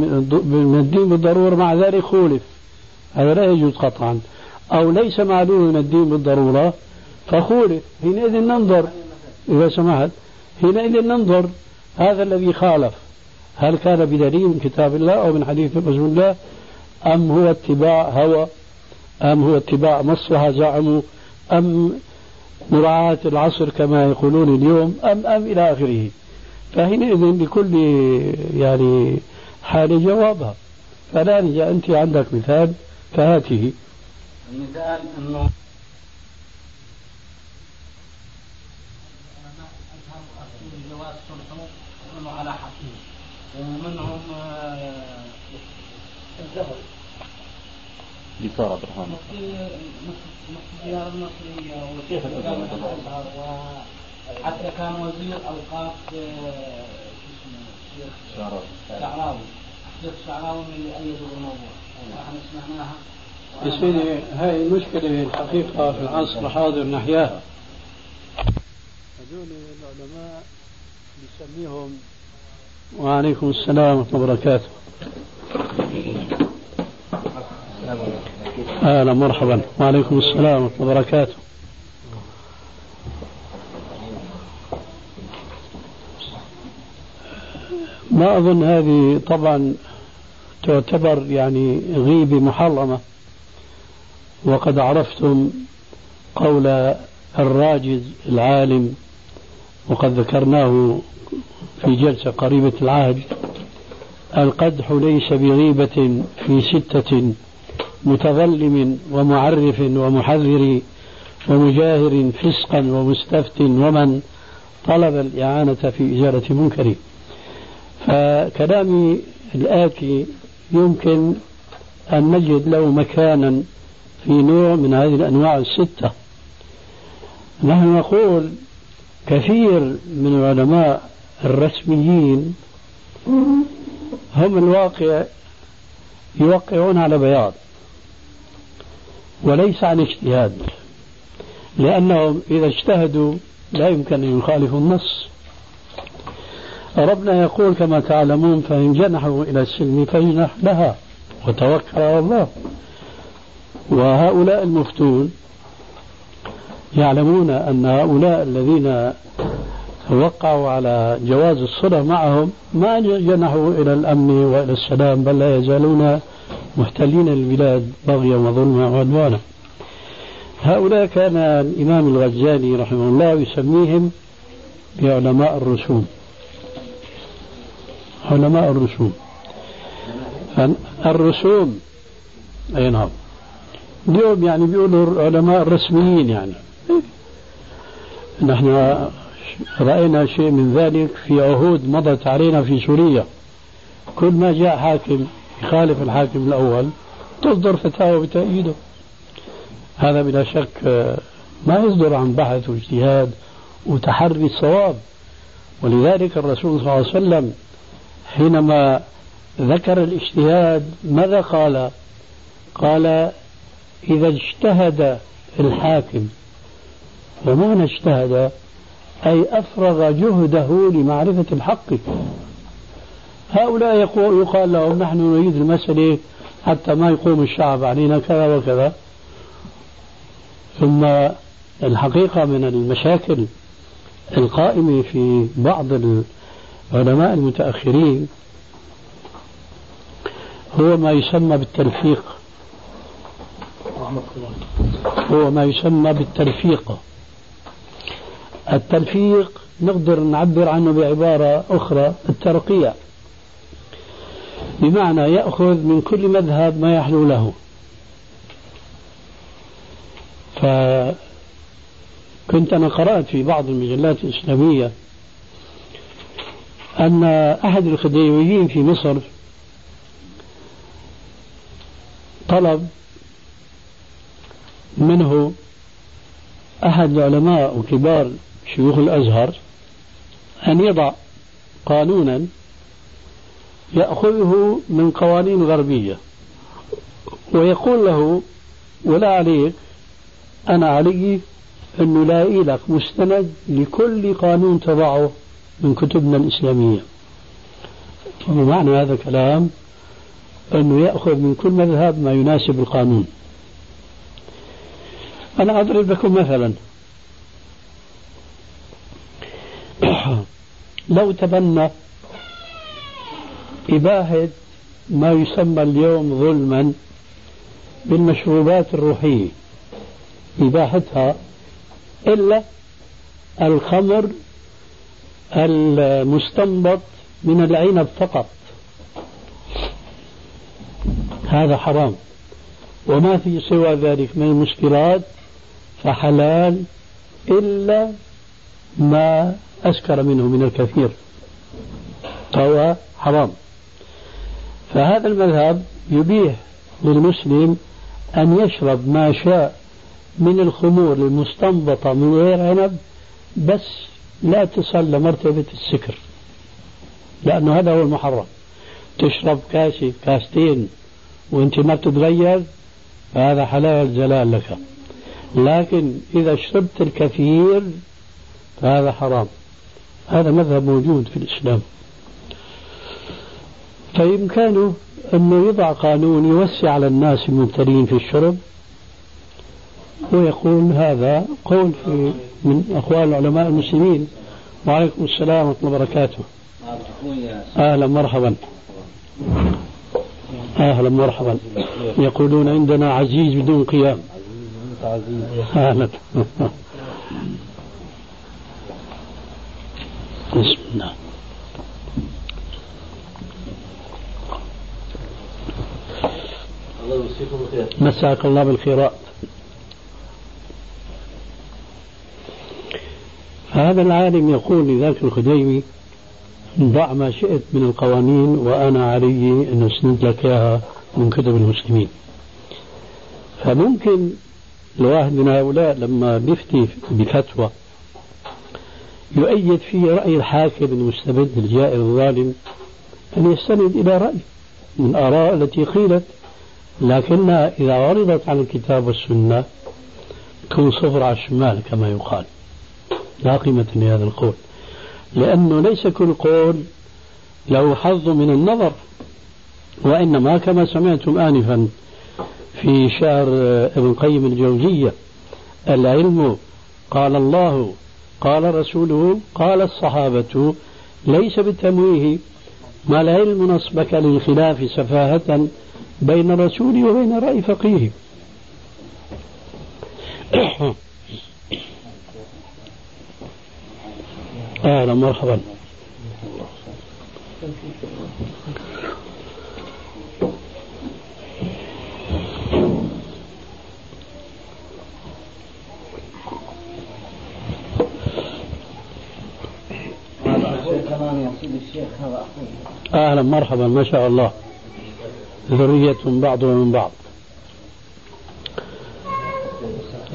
من الدين بالضرورة مع ذلك خولف. هذا لا يجوز قطعا. أو ليس معلوم من الدين بالضرورة فخولف. حينئذ ننظر. إذا سمحت حينئذ ننظر. هذا الذي خالف. هل كان بدليل من كتاب الله أو من حديث رسول الله؟ أم هو اتباع هوى؟ أم هو اتباع مصلحة زعموا أم مراعاة العصر كما يقولون اليوم؟ أم أم إلى آخره. فحينئذ لكل يعني حال جوابها. فالآن إذا أنت عندك مثال فهاته. المثال أنه على حق ومنهم عبد الرحمن. مفتي الديار المصرية وكيف حتى كان وزير أوقاف شعراوي. شعراوي. الشيخ شعراوي من اللي ايدوا الموضوع إحنا سمعناها يا سيدي هاي المشكلة الحقيقة في العصر الحاضر نحياها. هذول العلماء نسميهم وعليكم السلام ورحمة الله وبركاته. أهلا مرحبا وعليكم السلام ورحمة الله وبركاته. ما أظن هذه طبعا تعتبر يعني غيبة محرمة. وقد عرفتم قول الراجز العالم وقد ذكرناه في جلسة قريبة العهد القدح ليس بغيبة في ستة متظلم ومعرف ومحذر ومجاهر فسقا ومستفت ومن طلب الإعانة في إزالة منكر فكلامي الآتي يمكن أن نجد له مكانا في نوع من هذه الأنواع الستة. نحن نقول كثير من العلماء الرسميين هم الواقع يوقعون على بياض وليس عن اجتهاد لأنهم إذا اجتهدوا لا يمكن أن يخالفوا النص. ربنا يقول كما تعلمون فإن جنحوا إلى السلم فاجنح لها وتوكل على الله. وهؤلاء المفتون يعلمون أن هؤلاء الذين وقعوا على جواز الصلة معهم ما جنحوا إلى الأمن وإلى السلام بل لا يزالون محتلين البلاد بغيا وظلما وعدوانا. هؤلاء كان الإمام الغزالي رحمه الله يسميهم بعلماء الرسوم. علماء الرسوم. الرسوم أي نعم. اليوم يعني بيقولوا العلماء الرسميين يعني. نحن رأينا شيء من ذلك في عهود مضت علينا في سوريا. كل ما جاء حاكم يخالف الحاكم الأول تصدر فتاوى بتأييده. هذا بلا شك ما يصدر عن بحث واجتهاد وتحري الصواب. ولذلك الرسول صلى الله عليه وسلم حينما ذكر الاجتهاد ماذا قال؟ قال إذا اجتهد الحاكم. ومعنى اجتهد أي أفرغ جهده لمعرفة الحق. هؤلاء يقال لهم نحن نريد المسألة حتى ما يقوم الشعب علينا كذا وكذا. ثم الحقيقة من المشاكل القائمة في بعض العلماء المتأخرين هو ما يسمى بالتلفيق. هو ما يسمى بالتلفيق. التلفيق نقدر نعبر عنه بعبارة أخرى الترقيع بمعنى يأخذ من كل مذهب ما يحلو له. فكنت أنا قرأت في بعض المجلات الإسلامية أن أحد الخديويين في مصر طلب منه أحد العلماء وكبار شيوخ الأزهر أن يضع قانونا يأخذه من قوانين غربية ويقول له ولا عليك أنا علي أن نلاقي لك مستند لكل قانون تضعه من كتبنا الإسلامية. ومعنى هذا الكلام؟ أنه يأخذ من كل مذهب ما يناسب القانون. أنا أضرب لكم مثلا. لو تبنى. إباحة ما يسمى اليوم ظلما بالمشروبات الروحية. إباحتها إلا الخمر المستنبط من العنب فقط. هذا حرام. وما في سوى ذلك من المسكرات فحلال إلا ما أسكر منه من الكثير. فهو حرام. فهذا المذهب يبيح للمسلم أن يشرب ما شاء من الخمور المستنبطة من غير عنب بس لا تصل لمرتبة السكر. لأنه هذا هو المحرم. تشرب كاسة كاستين وأنت ما بتتغير فهذا حلال جلال لك. لكن إذا شربت الكثير فهذا حرام. هذا مذهب موجود في الإسلام. فإمكانه أنه يضع قانون يوسع على الناس المبتلين في الشرب ويقول هذا قول في من أقوال العلماء المسلمين. وعليكم السلام ورحمة الله وبركاته. أهلا مرحبا. أهلا مرحبا. يقولون عندنا عزيز بدون قيام. أهلا. بسم الله مساك الله بالخيرات هذا العالم يقول لذاك الخديوي ضع ما شئت من القوانين وأنا علي أن أسند لك إياها من كتب المسلمين. فممكن الواحد من هؤلاء لما بيفتي بفتوى يؤيد فيه رأي الحاكم المستبد الجائر الظالم أن يستند إلى رأي من الآراء التي قيلت لكنها إذا عرضت على الكتاب والسنة تكون صفر على الشمال كما يقال. لا قيمة لهذا القول لأنه ليس كل قول له حظ من النظر وإنما كما سمعتم آنفا في شعر ابن قيم الجوزية العلم قال الله قال رسوله قال الصحابة ليس بالتمويه ما العلم نصبك للخلاف سفاهة بين الرسول وبين رأي فقيه. أهلا مرحبا. أهلا مرحبا ما شاء الله. ذرية بعضها من بعض.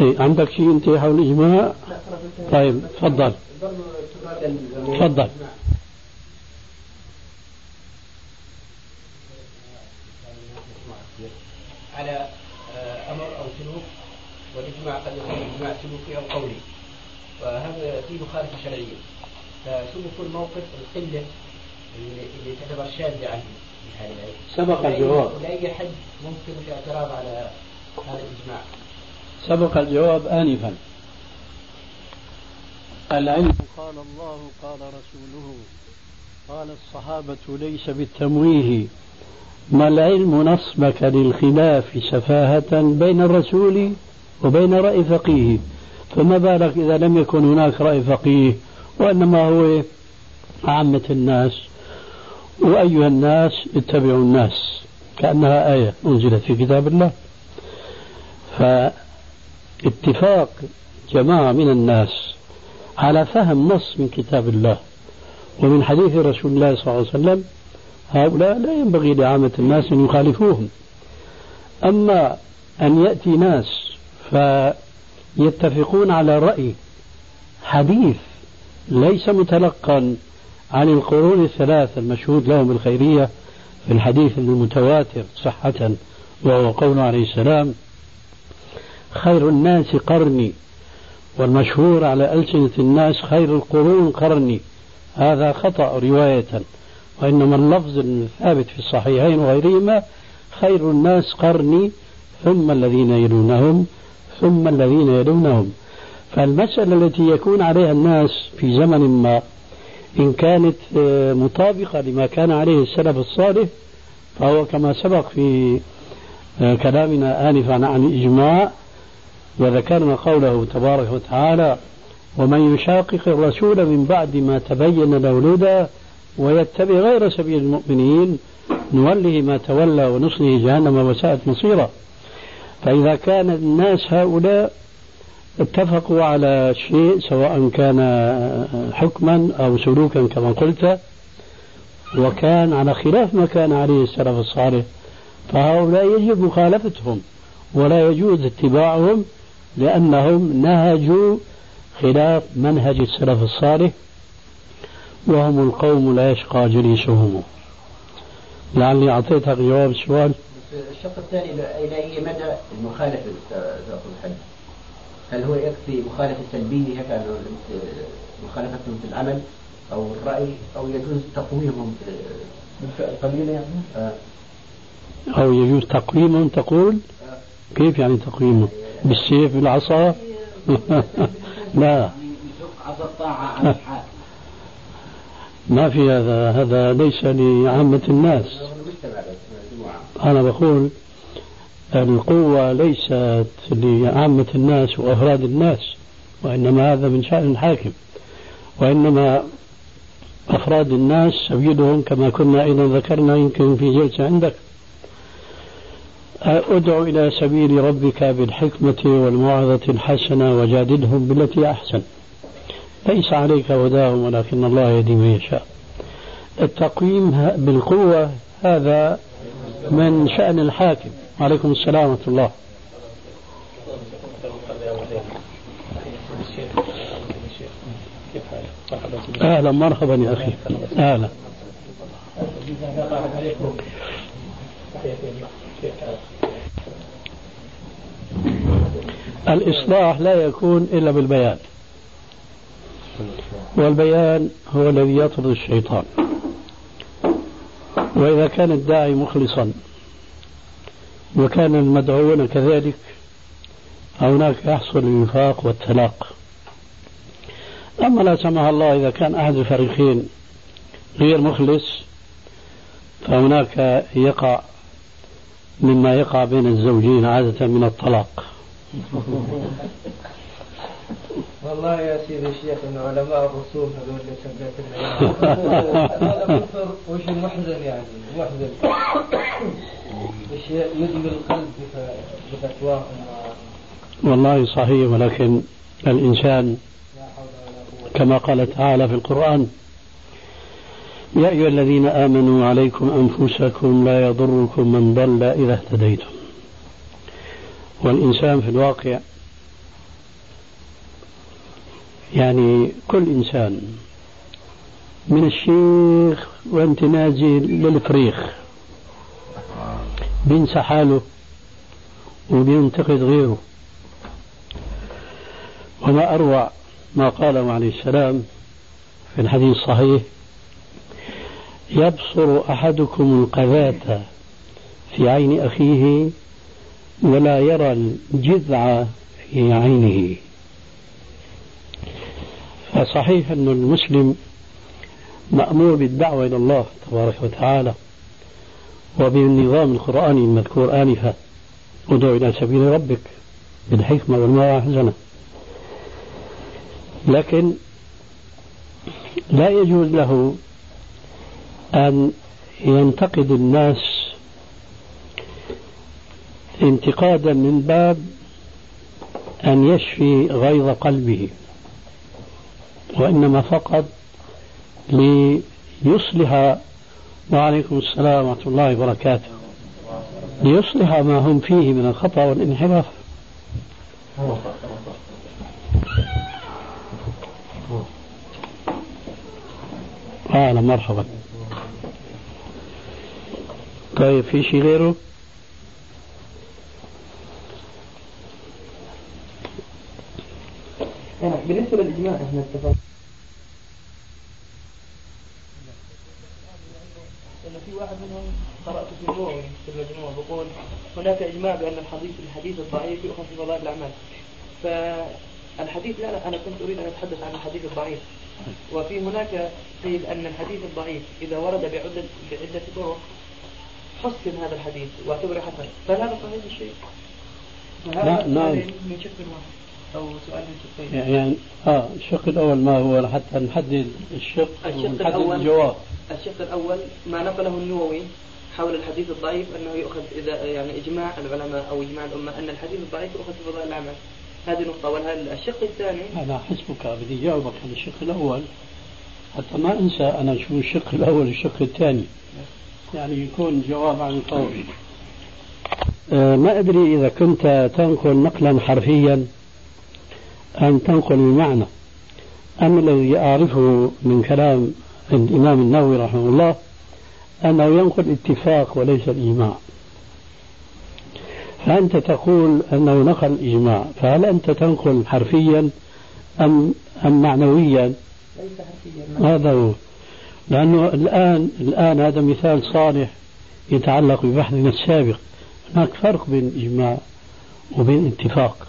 إيه عندك شيء أنت حول الاجماع طيب تفضل. تفضل. على أمر أو سلوك والإجماع قد يكون إجماع سلوكي أو قولي. وهذا فيه مخالفة شرعية. فشو بيكون موقف القلة اللي, اللي تعتبر شاذة عنه سبق الجواب. ولأي حد ممكن الاعتراض على هذا الإجماع. سبق الجواب آنفا. العلم قال الله قال رسوله قال الصحابة ليس بالتمويه. ما العلم نصبك للخلاف سفاهة بين الرسول وبين رأي فقيه؟ فما بالك إذا لم يكن هناك رأي فقيه؟ وإنما هو عامة الناس وأيها الناس اتبعوا الناس كأنها آية أنزلت في كتاب الله. فاتفاق جماعة من الناس على فهم نص من كتاب الله ومن حديث رسول الله صلى الله عليه وسلم هؤلاء لا ينبغي لعامة الناس أن يخالفوهم. أما أن يأتي ناس فيتفقون على رأي حديث ليس متلقا عن القرون الثلاث المشهود لهم بالخيرية في الحديث المتواتر صحة وهو قول عليه السلام خير الناس قرني والمشهور على ألسنة الناس خير القرون قرني. هذا خطأ رواية وإنما اللفظ الثابت في الصحيحين وغيرهما خير الناس قرني ثم الذين يلونهم ثم الذين يلونهم. فالمسألة التي يكون عليها الناس في زمن ما إن كانت آه، مطابقة لما كان عليه السلف الصالح فهو كما سبق في آه، كلامنا آنفا عن الإجماع وذكرنا قوله تبارك وتعالى ومن يشاقق الرسول من بعد ما تبين له الهدى ويتبع غير سبيل المؤمنين نوله ما تولى ونصله جهنم وساءت مصيرا فإذا كان الناس هؤلاء اتفقوا على شيء سواء كان حكما أو سلوكا كما قلت وكان على خلاف ما كان عليه السلف الصالح. فهؤلاء يجب مخالفتهم ولا يجوز اتباعهم لأنهم نهجوا خلاف منهج السلف الصالح وهم القوم لا يشقى جليسهم. لعلي أعطيتك جواب السؤال. الشق الثاني إلى أي مدى المخالفة الحد هل هو يكفي مخالفة سلبية مخالفتهم في العمل أو الرأي أو يجوز تقويمهم؟ القليلة يعني؟ آه. أو يجوز تقويمهم؟ تقول؟ كيف يعني تقويمهم؟ بالسيف بالعصا؟ لا. ما في هذا هذا ليس لعامة الناس. أنا بقول القوة ليست لعامة الناس وأفراد الناس وإنما هذا من شأن الحاكم. وإنما أفراد الناس سبيلهم كما كنا أيضا ذكرنا يمكن في جلسة عندك. ادع إلى سبيل ربك بالحكمة والموعظة الحسنة وجادلهم بالتي أحسن. ليس عليك هداهم ولكن الله يهدي من يشاء. التقويم بالقوة هذا من شأن الحاكم. وعليكم السلام ورحمة الله. أهلا مرحبا يا أخي. أهلا. الإصلاح لا يكون إلا بالبيان. والبيان هو الذي يطرد الشيطان. وإذا كان الداعي مخلصا وكان المدعوون كذلك. هناك يحصل الوفاق والتلاق أما لا سمح الله إذا كان أحد الفريقين غير مخلص فهناك يقع مما يقع بين الزوجين عادة من الطلاق. والله يا سيدي الشيخ إن علماء الرسوم هذول اللي سميت هذا كفر وش محزن يعني؟ محزن. اشياء يدمي القلب بفتواهم. والله صحيح ولكن الإنسان كما قال تعالى في القرآن يا أيها الذين آمنوا عليكم أنفسكم لا يضركم من ضل إذا اهتديتم. والإنسان في الواقع يعني كل إنسان من الشيخ وأنت نازل للفريخ بينسى حاله وبينتقد غيره. وما أروع ما قاله عليه السلام في الحديث الصحيح يبصر أحدكم القذاة في عين أخيه ولا يرى الجذع في عينه. فصحيح أن المسلم مأمور بالدعوة إلى الله تبارك وتعالى وبالنظام القرآني المذكور آنفا. ادعو إلى سبيل ربك بالحكمة والموعظة الحسنة لكن لا يجوز له أن ينتقد الناس انتقادا من باب أن يشفي غيظ قلبه. وإنما فقط ليصلح وعليكم السلام ورحمة الله وبركاته. ليصلح ما هم فيه من الخطأ والانحراف. أهلا مرحبا. طيب في شيء غيره؟ بالنسبة للإجماع إحنا اتفقنا. انه في واحد منهم قرأت في النووي في المجموع بقول هناك إجماع بأن الحديث الحديث الضعيف يؤخذ في فضائل الأعمال. فالحديث لا, لا أنا كنت أريد أن أتحدث عن الحديث الضعيف. وفي هناك قيل أن الحديث الضعيف إذا ورد بعدة بعدة طرق حسن هذا الحديث وأعتبره حسن. فهل هذا صحيح الشيء؟ لا نعم من شق واحد. أو سؤال من شقين يعني آه الشق الأول ما هو لحتى نحدد الشق الشق ونحدد الأول الجواب. الشق الأول ما نقله النووي حول الحديث الضعيف أنه يؤخذ إذا يعني إجماع العلماء أو إجماع الأمة أن الحديث الضعيف يؤخذ في فضائل الأعمال. هذه نقطة. والشق الثاني؟ أنا حسبك بدي جاوبك عن الشق الأول. حتى ما أنسى أنا شو الشق الأول والشق الثاني. يعني يكون جواب عن القول آه ما أدري إذا كنت تنقل نقلا حرفيا. أم تنقل بمعنى أما الذي أعرفه من كلام الإمام النووي رحمه الله أنه ينقل اتفاق وليس الإجماع. فأنت تقول أنه نقل إجماع فهل أنت تنقل حرفيا أم أم معنويا؟ ليس حرفيا هذا هو. لأنه الآن الآن هذا مثال صالح يتعلق ببحثنا السابق. هناك فرق بين الإجماع وبين اتفاق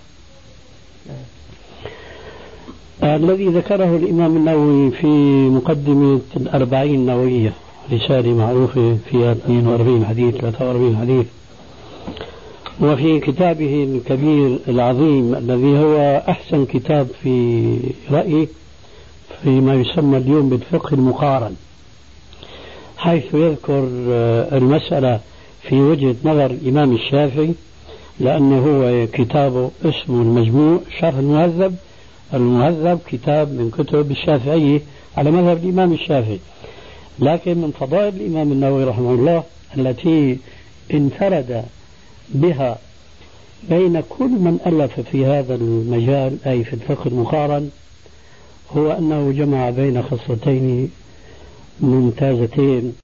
الذي ذكره الإمام النووي في مقدمة الأربعين النووية رسالة معروفة فيها 42 حديث 43 حديث. وفي كتابه الكبير العظيم الذي هو أحسن كتاب في رأيي فيما يسمى اليوم بالفقه المقارن حيث يذكر المسألة في وجهة نظر الإمام الشافعي لأنه هو كتابه اسمه المجموع شرح المهذب المهذب كتاب من كتب الشافعية على مذهب الإمام الشافعي. لكن من فضائل الإمام النووي رحمه الله التي انفرد بها بين كل من ألف في هذا المجال أي في الفقه المقارن هو أنه جمع بين خصلتين ممتازتين.